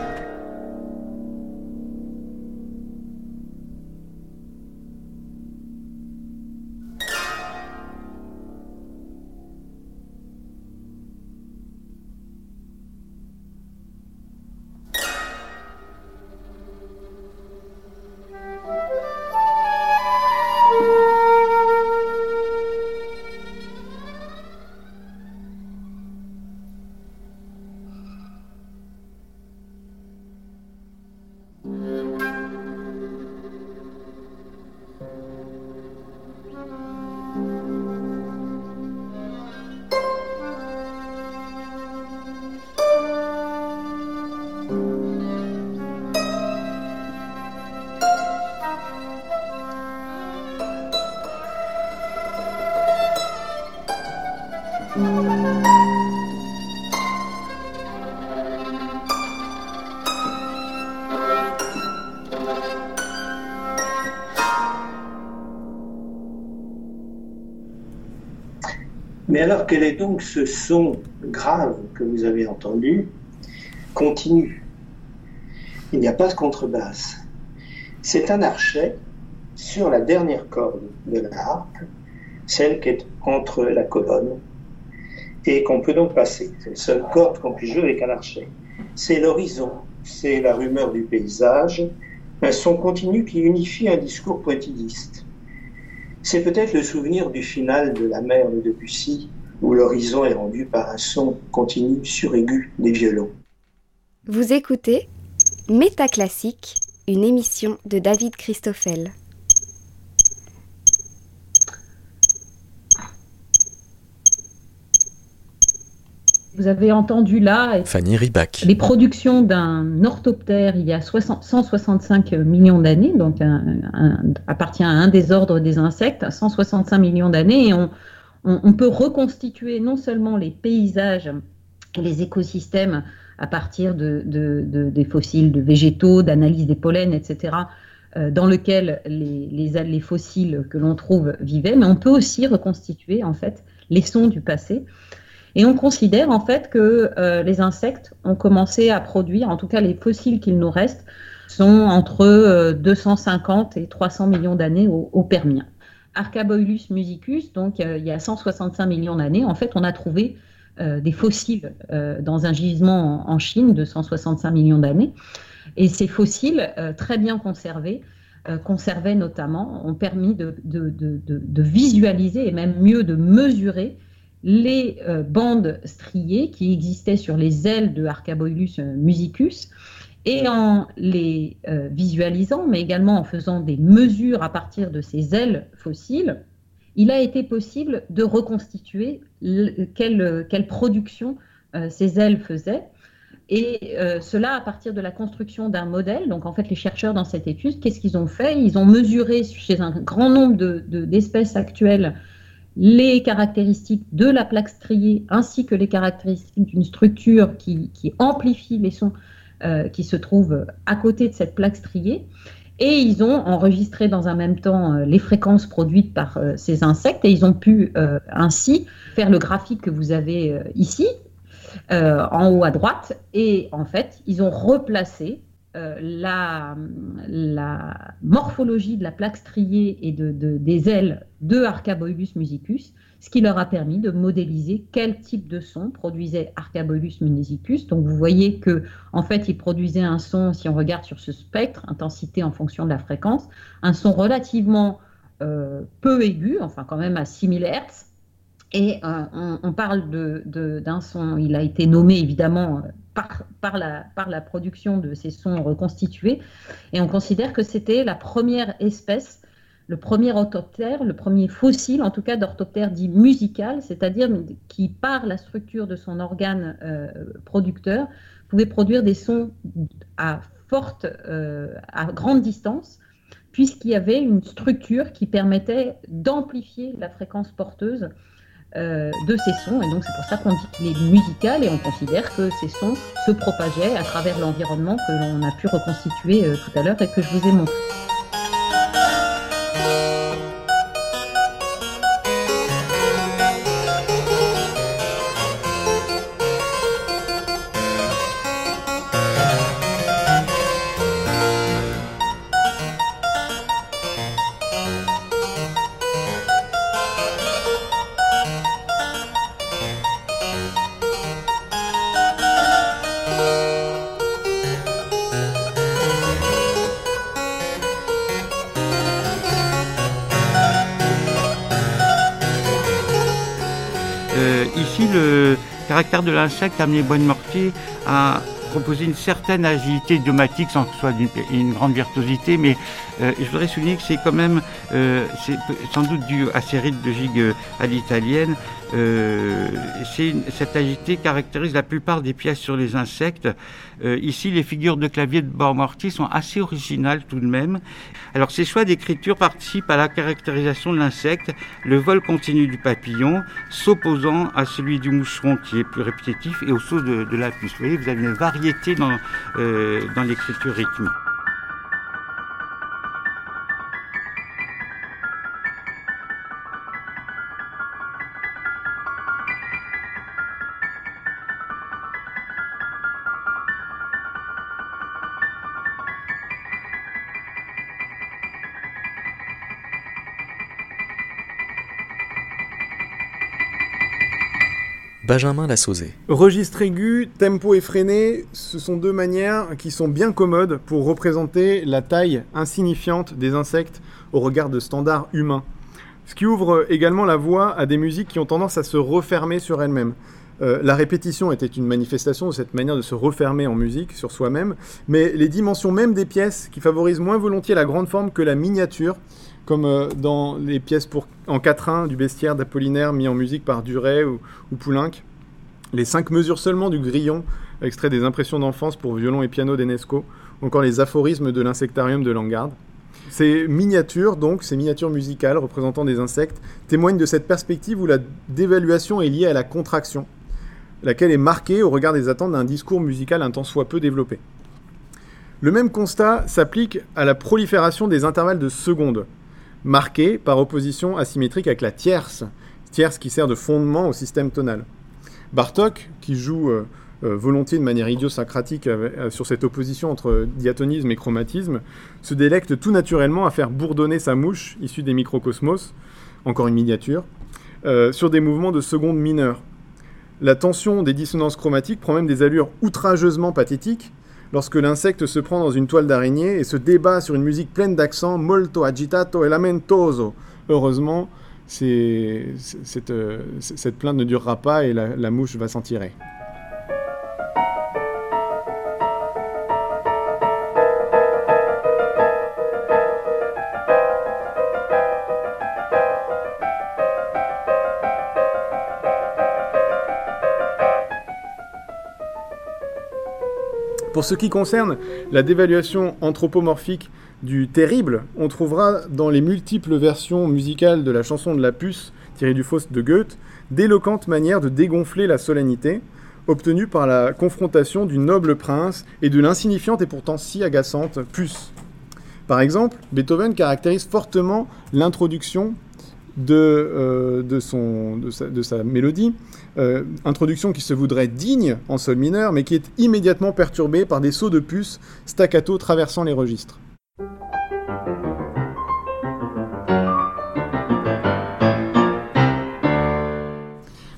Alors quel est donc ce son grave que vous avez entendu Continu. Il n'y a pas de contrebasse. C'est un archet sur la dernière corde de la harpe, celle qui est entre la colonne, et qu'on peut donc passer. C'est la seule corde qu'on puisse jouer avec un archet. C'est l'horizon, c'est la rumeur du paysage, un son continu qui unifie un discours pointilliste. C'est peut-être le souvenir du final de la mer de Debussy, où l'horizon est rendu par un son continu suraigu des violons. Vous écoutez Métaclassique, une émission de David Christoffel. Vous avez entendu là Fanny Ribac. les productions d'un orthoptère il y a 60 165 millions d'années, donc un- un- appartient à un des ordres des insectes, 165 millions d'années, et on, on- on peut reconstituer non seulement les paysages les écosystèmes à partir de, de- de- des fossiles de végétaux, d'analyse des pollens, etc., euh, dans lequel les, les, les fossiles que l'on trouve vivaient, mais on peut aussi reconstituer en fait les sons du passé. Et on considère en fait que euh, les insectes ont commencé à produire, en tout cas les fossiles qu'il nous reste, sont entre euh, 250 et 300 millions d'années au, Permien. Archaboilus musicus, donc euh, il y a 165 millions d'années, en fait on a trouvé euh, des fossiles euh, dans un gisement en, Chine de 165 millions d'années. Et ces fossiles, euh, très bien conservés, euh, conservés notamment, ont permis de- de visualiser et même mieux de mesurer les euh, bandes striées qui existaient sur les ailes de Archaboilus euh, musicus. Et en les euh, visualisant, mais également en faisant des mesures à partir de ces ailes fossiles, il a été possible de reconstituer quelle, quelle production ces ailes faisaient. Et cela à partir de la construction d'un modèle. Donc en fait, les chercheurs dans cette étude, qu'est-ce qu'ils ont fait? Ils ont mesuré chez un grand nombre de- de- d'espèces actuelles les caractéristiques de la plaque striée ainsi que les caractéristiques d'une structure qui, qui amplifie les sons euh, qui se trouvent à côté de cette plaque striée. Et ils ont enregistré dans un même temps euh, les fréquences produites par euh, ces insectes et ils ont pu ainsi faire le graphique que vous avez ici, en haut à droite. Et en fait, ils ont replacé euh, la, morphologie de la plaque striée et de, de- des ailes de Archaboilus musicus, ce qui leur a permis de modéliser quel type de son produisait Archaboilus musicus. Donc vous voyez que en fait, il produisait un son, si on regarde sur ce spectre, intensité en fonction de la fréquence, un son relativement euh, peu aigu, enfin quand même à 6000 Hz. Et euh, on, on parle d'un son, il a été nommé évidemment par, la, par la production de ces sons reconstitués. Et on considère que c'était la première espèce, le premier orthoptère, le premier fossile en tout cas d'orthoptère dit musical, c'est-à-dire qui par la structure de son organe euh, producteur pouvait produire des sons à forte, euh, à grande distance puisqu'il y avait une structure qui permettait d'amplifier la fréquence porteuse de ces sons. Et donc c'est pour ça qu'on dit qu'il est musical et on considère que ces sons se propageaient à travers l'environnement que l'on a pu reconstituer euh, tout à l'heure et que je vous ai montré. Caractère de l'insecte a amené Bonne-Mortier à proposer une certaine agilité idiomatique sans que ce soit une grande virtuosité, mais euh, je voudrais souligner que c'est quand même, euh, sans doute dû à ces rythmes de gigue euh, à l'italienne, euh, cette agilité caractérise la plupart des pièces sur les insectes. Euh, ici, les figures de clavier de Bonne-Mortier sont assez originales tout de même. Alors, ces choix d'écriture participent à la caractérisation de l'insecte, le vol continu du papillon, s'opposant à celui du moucheron qui est plus répétitif et au saut de, de la puce. Vous voyez, vous avez une variété dans, euh, dans l'écriture rythmique. Benjamin Lassauzé. Registre aigu, tempo effréné, ce sont deux manières qui sont bien commodes pour représenter la taille insignifiante des insectes au regard de standards humains. Ce qui ouvre également la voie à des musiques qui ont tendance à se refermer sur elles-mêmes. Euh, la répétition était une manifestation de cette manière de se refermer en musique sur soi-même, mais les dimensions même des pièces qui favorisent moins volontiers la grande forme que la miniature, comme euh, dans les pièces pour, en quatrain du bestiaire d'Apollinaire mis en musique par Duret ou, ou Poulenc, les cinq mesures seulement du grillon, extrait des impressions d'enfance pour violon et piano d'Enesco, encore les aphorismes de l'insectarium de Langarde. Ces miniatures, donc, ces miniatures musicales représentant des insectes, témoignent de cette perspective où la dévaluation est liée à la contraction. laquelle est marquée au regard des attentes d'un discours musical un tant soit peu développé. Le même constat s'applique à la prolifération des intervalles de secondes, marqués par opposition asymétrique avec la tierce, tierce qui sert de fondement au système tonal. Bartok, qui joue euh, euh, volontiers de manière idiosyncratique euh, sur cette opposition entre diatonisme et chromatisme, se délecte tout naturellement à faire bourdonner sa mouche, issue des microcosmos, encore une miniature, sur des mouvements de seconde mineure. La tension des dissonances chromatiques prend même des allures outrageusement pathétiques lorsque l'insecte se prend dans une toile d'araignée et se débat sur une musique pleine d'accents molto agitato e lamentoso. Heureusement, euh, cette plainte ne durera pas et la mouche va s'en tirer. Pour ce qui concerne la dévaluation anthropomorphique du terrible, on trouvera dans les multiples versions musicales de la chanson de la puce, tirée du Faust de Goethe, d'éloquentes manières de dégonfler la solennité, obtenue par la confrontation du noble prince et de l'insignifiante et pourtant si agaçante puce. Par exemple, Beethoven caractérise fortement l'introduction de, euh, de, son, de, sa, mélodie, euh, introduction qui se voudrait digne en sol mineur, mais qui est immédiatement perturbée par des sauts de puce staccato traversant les registres.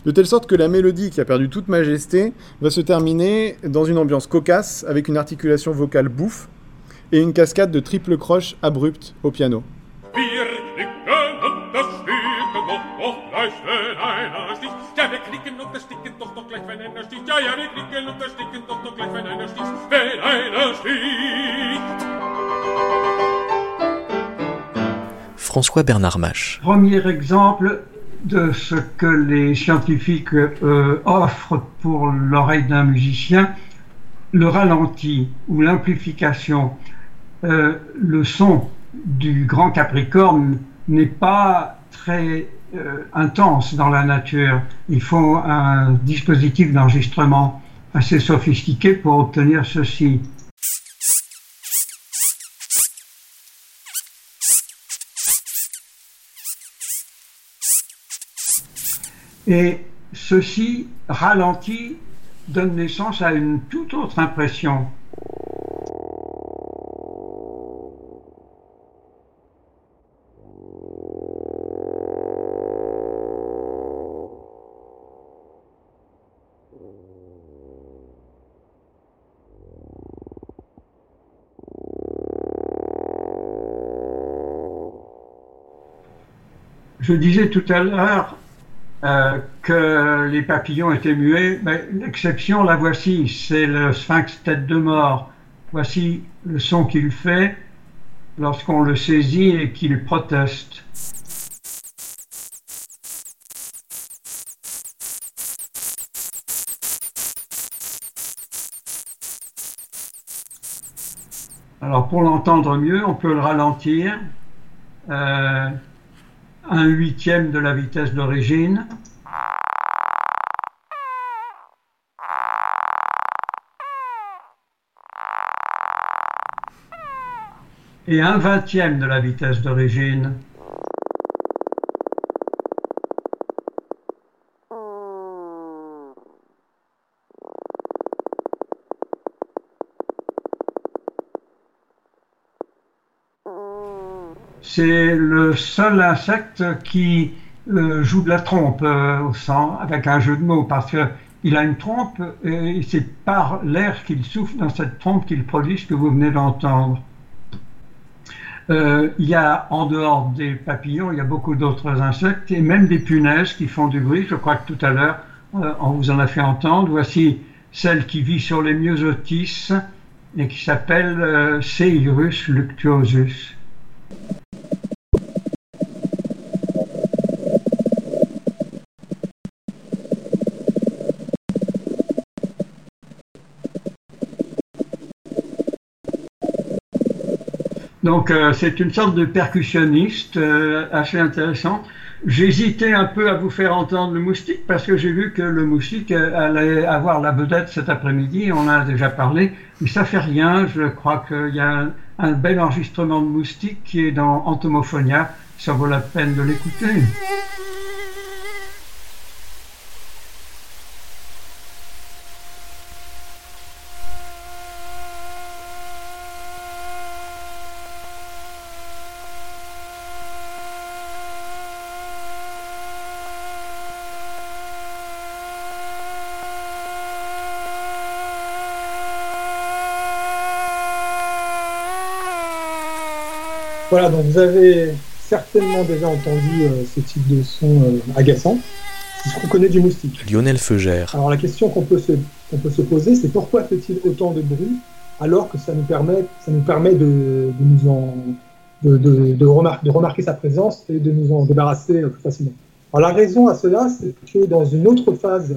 De telle sorte que la mélodie qui a perdu toute majesté va se terminer dans une ambiance cocasse avec une articulation vocale bouffe et une cascade de triple croche abrupte au piano. Doch gleich, wenn einer sticht. Ja, wir klicken und das Sticken doch doch gleich, wenn einer sticht. Ja, ja, wir klicken und das Sticken doch doch gleich, wenn einer sticht. Wenn einer sticht. François Bernard Mache. Premier exemple de ce que les scientifiques euh, offrent pour l'oreille d'un musicien, le ralenti ou l'amplification. Euh, le son du grand Capricorne n'est pas très intense dans la nature. Il faut un dispositif d'enregistrement assez sophistiqué pour obtenir ceci. Et ceci ralenti donne naissance à une toute autre impression. Je disais tout à l'heure euh, que les papillons étaient muets. mais L'exception, la voici, c'est le sphinx tête de mort. Voici le son qu'il fait lorsqu'on le saisit et qu'il proteste. Alors pour l'entendre mieux, on peut le ralentir. Euh, un huitième de la vitesse d'origine. Et un vingtième de la vitesse d'origine. C'est le seul insecte qui euh, joue de la trompe euh, au sang avec un jeu de mots parce qu'il a une trompe et c'est par l'air qu'il souffle dans cette trompe qu'il produit ce que vous venez d'entendre. Euh, il y a en dehors des papillons, il y a beaucoup d'autres insectes et même des punaises qui font du bruit. Je crois que tout à l'heure on vous en a fait entendre. Voici celle qui vit sur les myosotis et qui s'appelle Seirus luctuosus. Donc euh, c'est une sorte de percussionniste euh, assez intéressant. J'hésitais un peu à vous faire entendre le moustique parce que j'ai vu que le moustique euh, allait avoir la vedette cet après-midi. On en a déjà parlé, mais ça fait rien. Je crois qu'il y a un, bel enregistrement de moustique qui est dans Entomophonia. Ça vaut la peine de l'écouter. Voilà, donc vous avez certainement déjà entendu euh, ce type de son euh, agaçant. C'est ce qu'on connaît du moustique. Lionel Feugère. Alors la question qu'on peut, se, qu'on peut se poser, c'est pourquoi fait-il autant de bruit alors que ça nous permet, ça nous permet de, de nous en, de, de, de, remar- de remarquer sa présence et de nous en débarrasser euh, plus facilement. Alors la raison à cela, c'est que dans une autre phase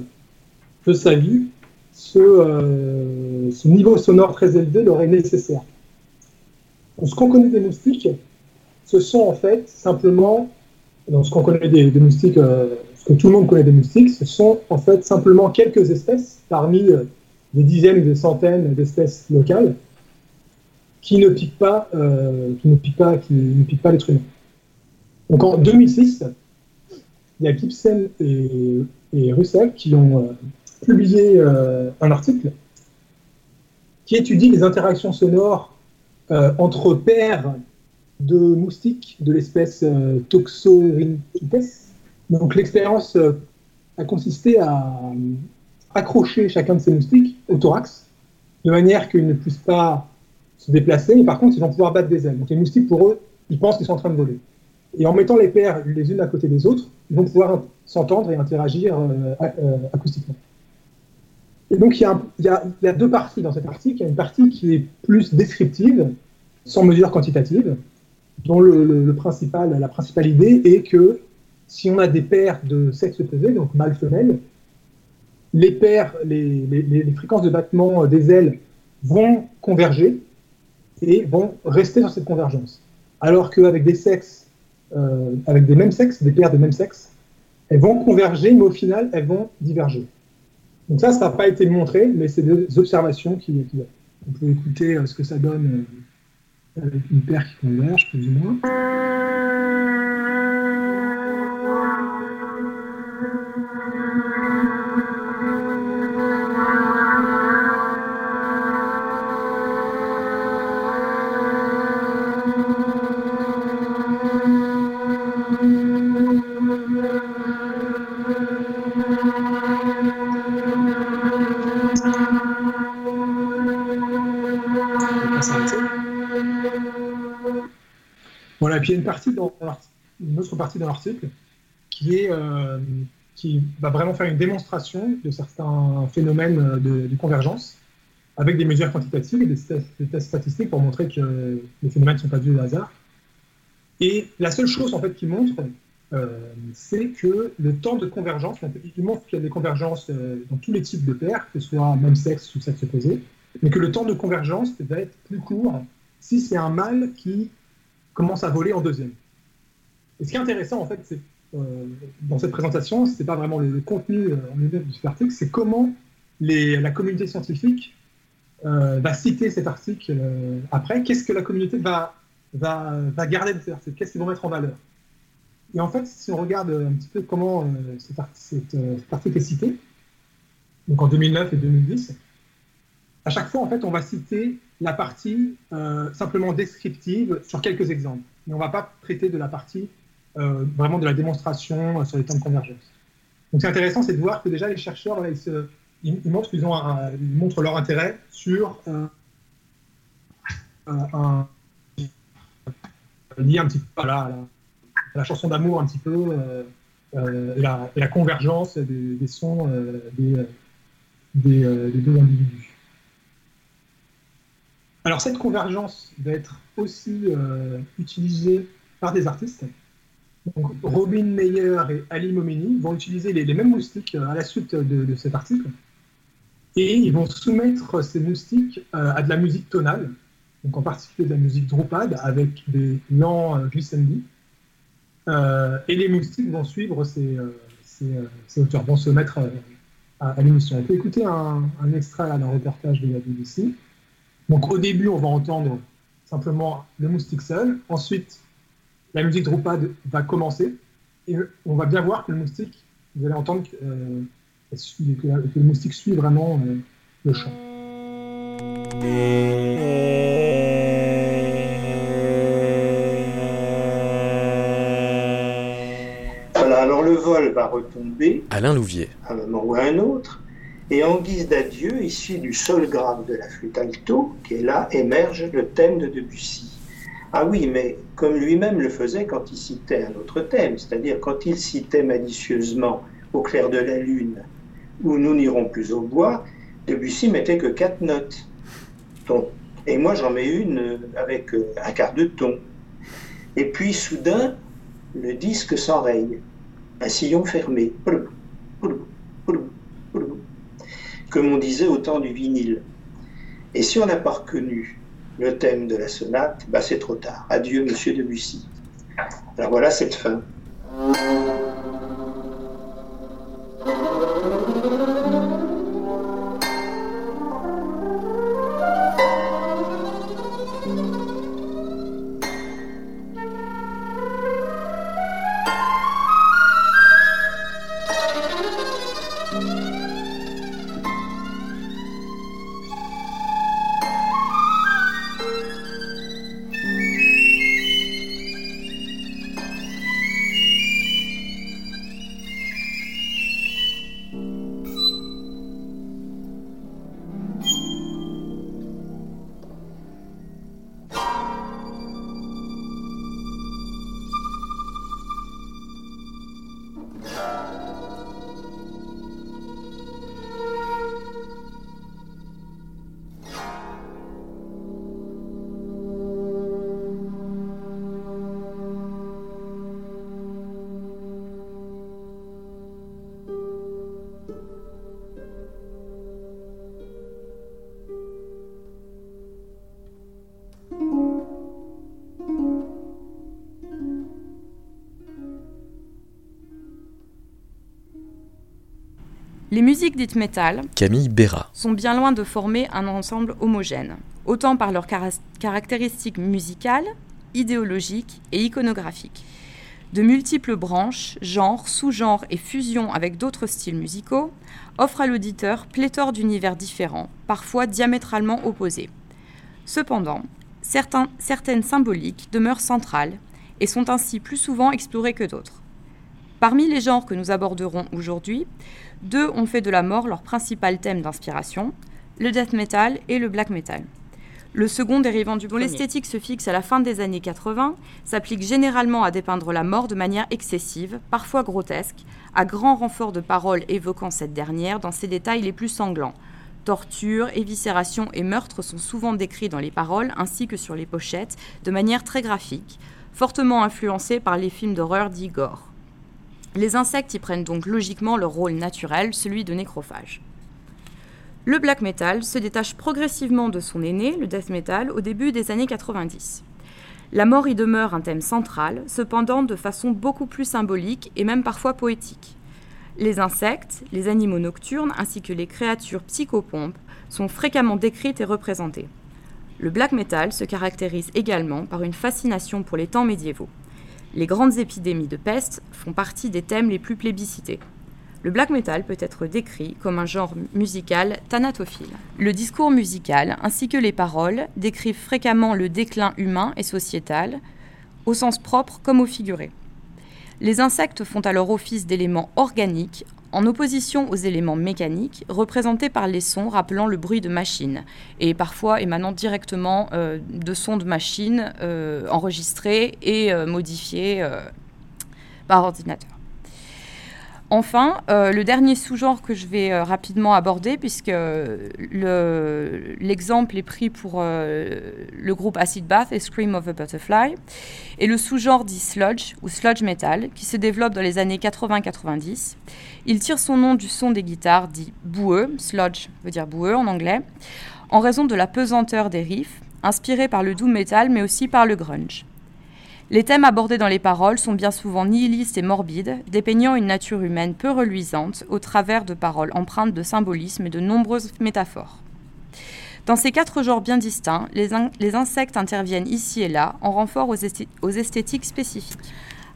de sa vie, ce, euh, ce niveau sonore très élevé leur est nécessaire. Donc, ce qu'on connaît des moustiques, ce sont en fait simplement, donc ce qu'on connaît des, moustiques, euh, ce que tout le monde connaît des moustiques, ce sont en fait simplement quelques espèces parmi euh, des dizaines ou des centaines d'espèces locales qui ne piquent pas, euh, qui ne piquent pas, qui ne piquent pas l'être humain. Donc en 2006, il y a Gibson et, et Russell qui ont publié un article qui étudie les interactions sonores entre paires de moustiques de l'espèce euh. Donc l'expérience euh, a consisté à euh, accrocher chacun de ces moustiques au thorax, de manière qu'ils ne puissent pas se déplacer, mais par contre ils vont pouvoir battre des ailes. Donc les moustiques, pour eux, ils pensent qu'ils sont en train de voler. Et en mettant les paires les unes à côté des autres, ils vont pouvoir s'entendre et interagir euh, acoustiquement. Et donc, il y, a un- il y a- il y a deux parties dans cet article. Il y a une partie qui est plus descriptive, sans mesure quantitative, dont le, le- le principal, la principale idée est que si on a des paires de sexe opposé, donc mâle-femelle, les paires, les, les- les- fréquences de battement des ailes vont converger et vont rester sur cette convergence. Alors qu'avec des sexes, euh, avec des mêmes sexes, des paires de même sexe, elles vont converger, mais au final, elles vont diverger. Donc ça, ça n'a pas été montré, mais c'est des observations qui, qui- On peut écouter euh, ce que ça donne euh, avec une paire qui converge, plus ou moins. Il y a une, partie dans une autre partie dans l'article qui, euh, qui va vraiment faire une démonstration de certains phénomènes de, convergence avec des mesures quantitatives et des, tests statistiques pour montrer que les phénomènes ne sont pas dus au hasard. Et la seule chose en fait qui montre, euh, c'est que le temps de convergence, il montre qu'il y a des convergences euh, dans tous les types de paires, que ce soit même sexe ou sexe opposé, mais que le temps de convergence va être plus court si c'est un mâle qui commence à voler en deuxième. Et ce qui est intéressant, en fait, c'est euh, dans cette présentation, c'est pas vraiment le, contenu euh, en lui-même de cet article, c'est comment la communauté scientifique euh, va citer cet article après. Qu'est-ce que la communauté va, va, va garder de cet article? Qu'est-ce qu'ils vont mettre en valeur? Et en fait, si on regarde un petit peu comment cet article est cité, donc en 2009 et 2010, à chaque fois, en fait, on va citer la partie euh, simplement descriptive sur quelques exemples. Mais on ne va pas traiter de la partie euh, vraiment de la démonstration euh, sur les temps de convergence. Donc c'est intéressant, c'est de voir que déjà les chercheurs, ils, montrent, leur intérêt sur un, lié un petit peu à, la, chanson d'amour un petit peu la, convergence des, sons des deux individus. Alors cette convergence va être aussi euh, utilisée par des artistes. Robin Meyer et Ali Momini vont utiliser les, mêmes moustiques euh, à la suite de, cet article. Et ils vont soumettre ces moustiques euh, à de la musique tonale. donc en particulier de la musique Drupad avec des lents euh, glissandi. Et les moustiques vont suivre ces, auteurs, vont se mettre à, l'émission. On peut écouter un, un extrait d'un reportage de la BBC. Donc au début, on va entendre simplement le moustique seul. Ensuite, la musique Drupad va commencer. Et on va bien voir que le moustique, vous allez entendre que, euh, que que le moustique suit vraiment euh, le chant. Voilà, alors le vol va retomber Alain Louvier. à un moment ou à un autre, et en guise d'adieu, issu du sol grave de la flûte alto, qui est là, émerge le thème de Debussy. Ah oui, mais comme lui-même le faisait quand il citait un autre thème, c'est-à-dire quand il citait malicieusement Au clair de la lune ou Nous n'irons plus au bois, Debussy mettait que quatre notes. Et moi j'en mets une euh, avec euh, un quart de ton. Et puis soudain, le disque s'enraye, un sillon fermé. Comme on disait au temps du vinyle. Et si on n'a pas reconnu le thème de la sonate, bah c'est trop tard. Adieu, monsieur Debussy. Alors voilà cette fin. Les musiques dites métal Camille Béra. sont bien loin de former un ensemble homogène, autant par leurs cara- caractéristiques musicales, idéologiques et iconographiques. De multiples branches, genres, sous-genres et fusions avec d'autres styles musicaux offrent à l'auditeur pléthore d'univers différents, parfois diamétralement opposés. Cependant, certains- certaines symboliques demeurent centrales et sont ainsi plus souvent explorées que d'autres. Parmi les genres que nous aborderons aujourd'hui, deux ont fait de la mort leur principal thème d'inspiration, le death metal et le black metal. Le second dérivant du premier. L'esthétique se fixe à la fin des années 80, s'applique généralement à dépeindre la mort de manière excessive, parfois grotesque, à grand renfort de paroles évoquant cette dernière dans ses détails les plus sanglants. Torture, éviscération et meurtre sont souvent décrits dans les paroles ainsi que sur les pochettes de manière très graphique, fortement influencés par les films d'horreur dits gore. Les insectes y prennent donc logiquement leur rôle naturel, celui de nécrophage. Le black metal se détache progressivement de son aîné, le death metal, au début des années 90. La mort y demeure un thème central, cependant de façon beaucoup plus symbolique et même parfois poétique. Les insectes, les animaux nocturnes ainsi que les créatures psychopompes sont fréquemment décrites et représentées. Le black metal se caractérise également par une fascination pour les temps médiévaux. Les grandes épidémies de peste font partie des thèmes les plus plébiscités. Le black metal peut être décrit comme un genre musical thanatophile. Le discours musical ainsi que les paroles décrivent fréquemment le déclin humain et sociétal, au sens propre comme au figuré. Les insectes font alors office d'éléments organiques en opposition aux éléments mécaniques représentés par les sons rappelant le bruit de machines et parfois émanant directement euh, de sons de machines euh, enregistrés et euh, modifiés par ordinateur. Enfin, euh, le dernier sous-genre que je vais euh, rapidement aborder, puisque euh, le- l'exemple est pris pour le groupe Acid Bath et Scream of a Butterfly, et le sous-genre dit sludge ou sludge metal, qui se développe dans les années 80-90. Il tire son nom du son des guitares dit boueux, sludge veut dire boueux en anglais, en raison de la pesanteur des riffs inspiré par le doom metal mais aussi par le grunge. Les thèmes abordés dans les paroles sont bien souvent nihilistes et morbides, dépeignant une nature humaine peu reluisante au travers de paroles empreintes de symbolisme et de nombreuses métaphores. Dans ces quatre genres bien distincts, les, in- les insectes interviennent ici et là en renfort aux, esthé- aux esthétiques spécifiques.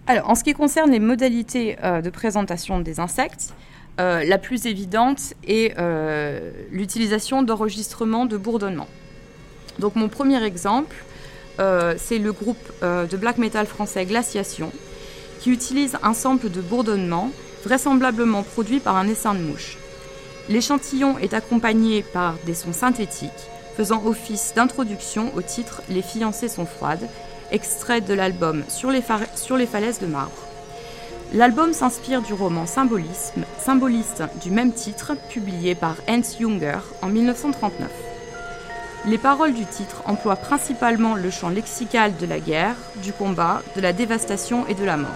Alors, en ce qui concerne les modalités euh, de présentation des insectes, euh, la plus évidente est euh, l'utilisation d'enregistrements de bourdonnement. Donc mon premier exemple, c'est le groupe euh, de black metal français Glaciation, qui utilise un sample de bourdonnement vraisemblablement produit par un essaim de mouche. L'échantillon est accompagné par des sons synthétiques, faisant office d'introduction au titre Les fiancées sont froides, extrait de l'album sur, sur les falaises de marbre. L'album s'inspire du roman Symbolisme, symboliste du même titre, publié par Hans Junger en 1939. Les paroles du titre emploient principalement le champ lexical de la guerre, du combat, de la dévastation et de la mort.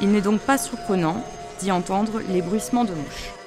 Il n'est donc pas surprenant d'y entendre les bruissements de mouches.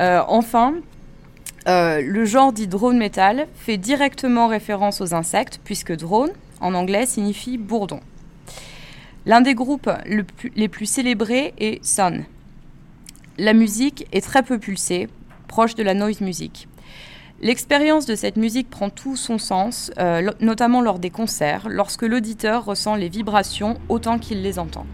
Enfin, euh, le genre dit drone metal fait directement référence aux insectes, puisque drone, en anglais, signifie bourdon. L'un des groupes les plus célébrés est Sun. La musique est très peu pulsée, proche de la noise music. L'expérience de cette musique prend tout son sens, euh, notamment lors des concerts, lorsque l'auditeur ressent les vibrations autant qu'il les entend.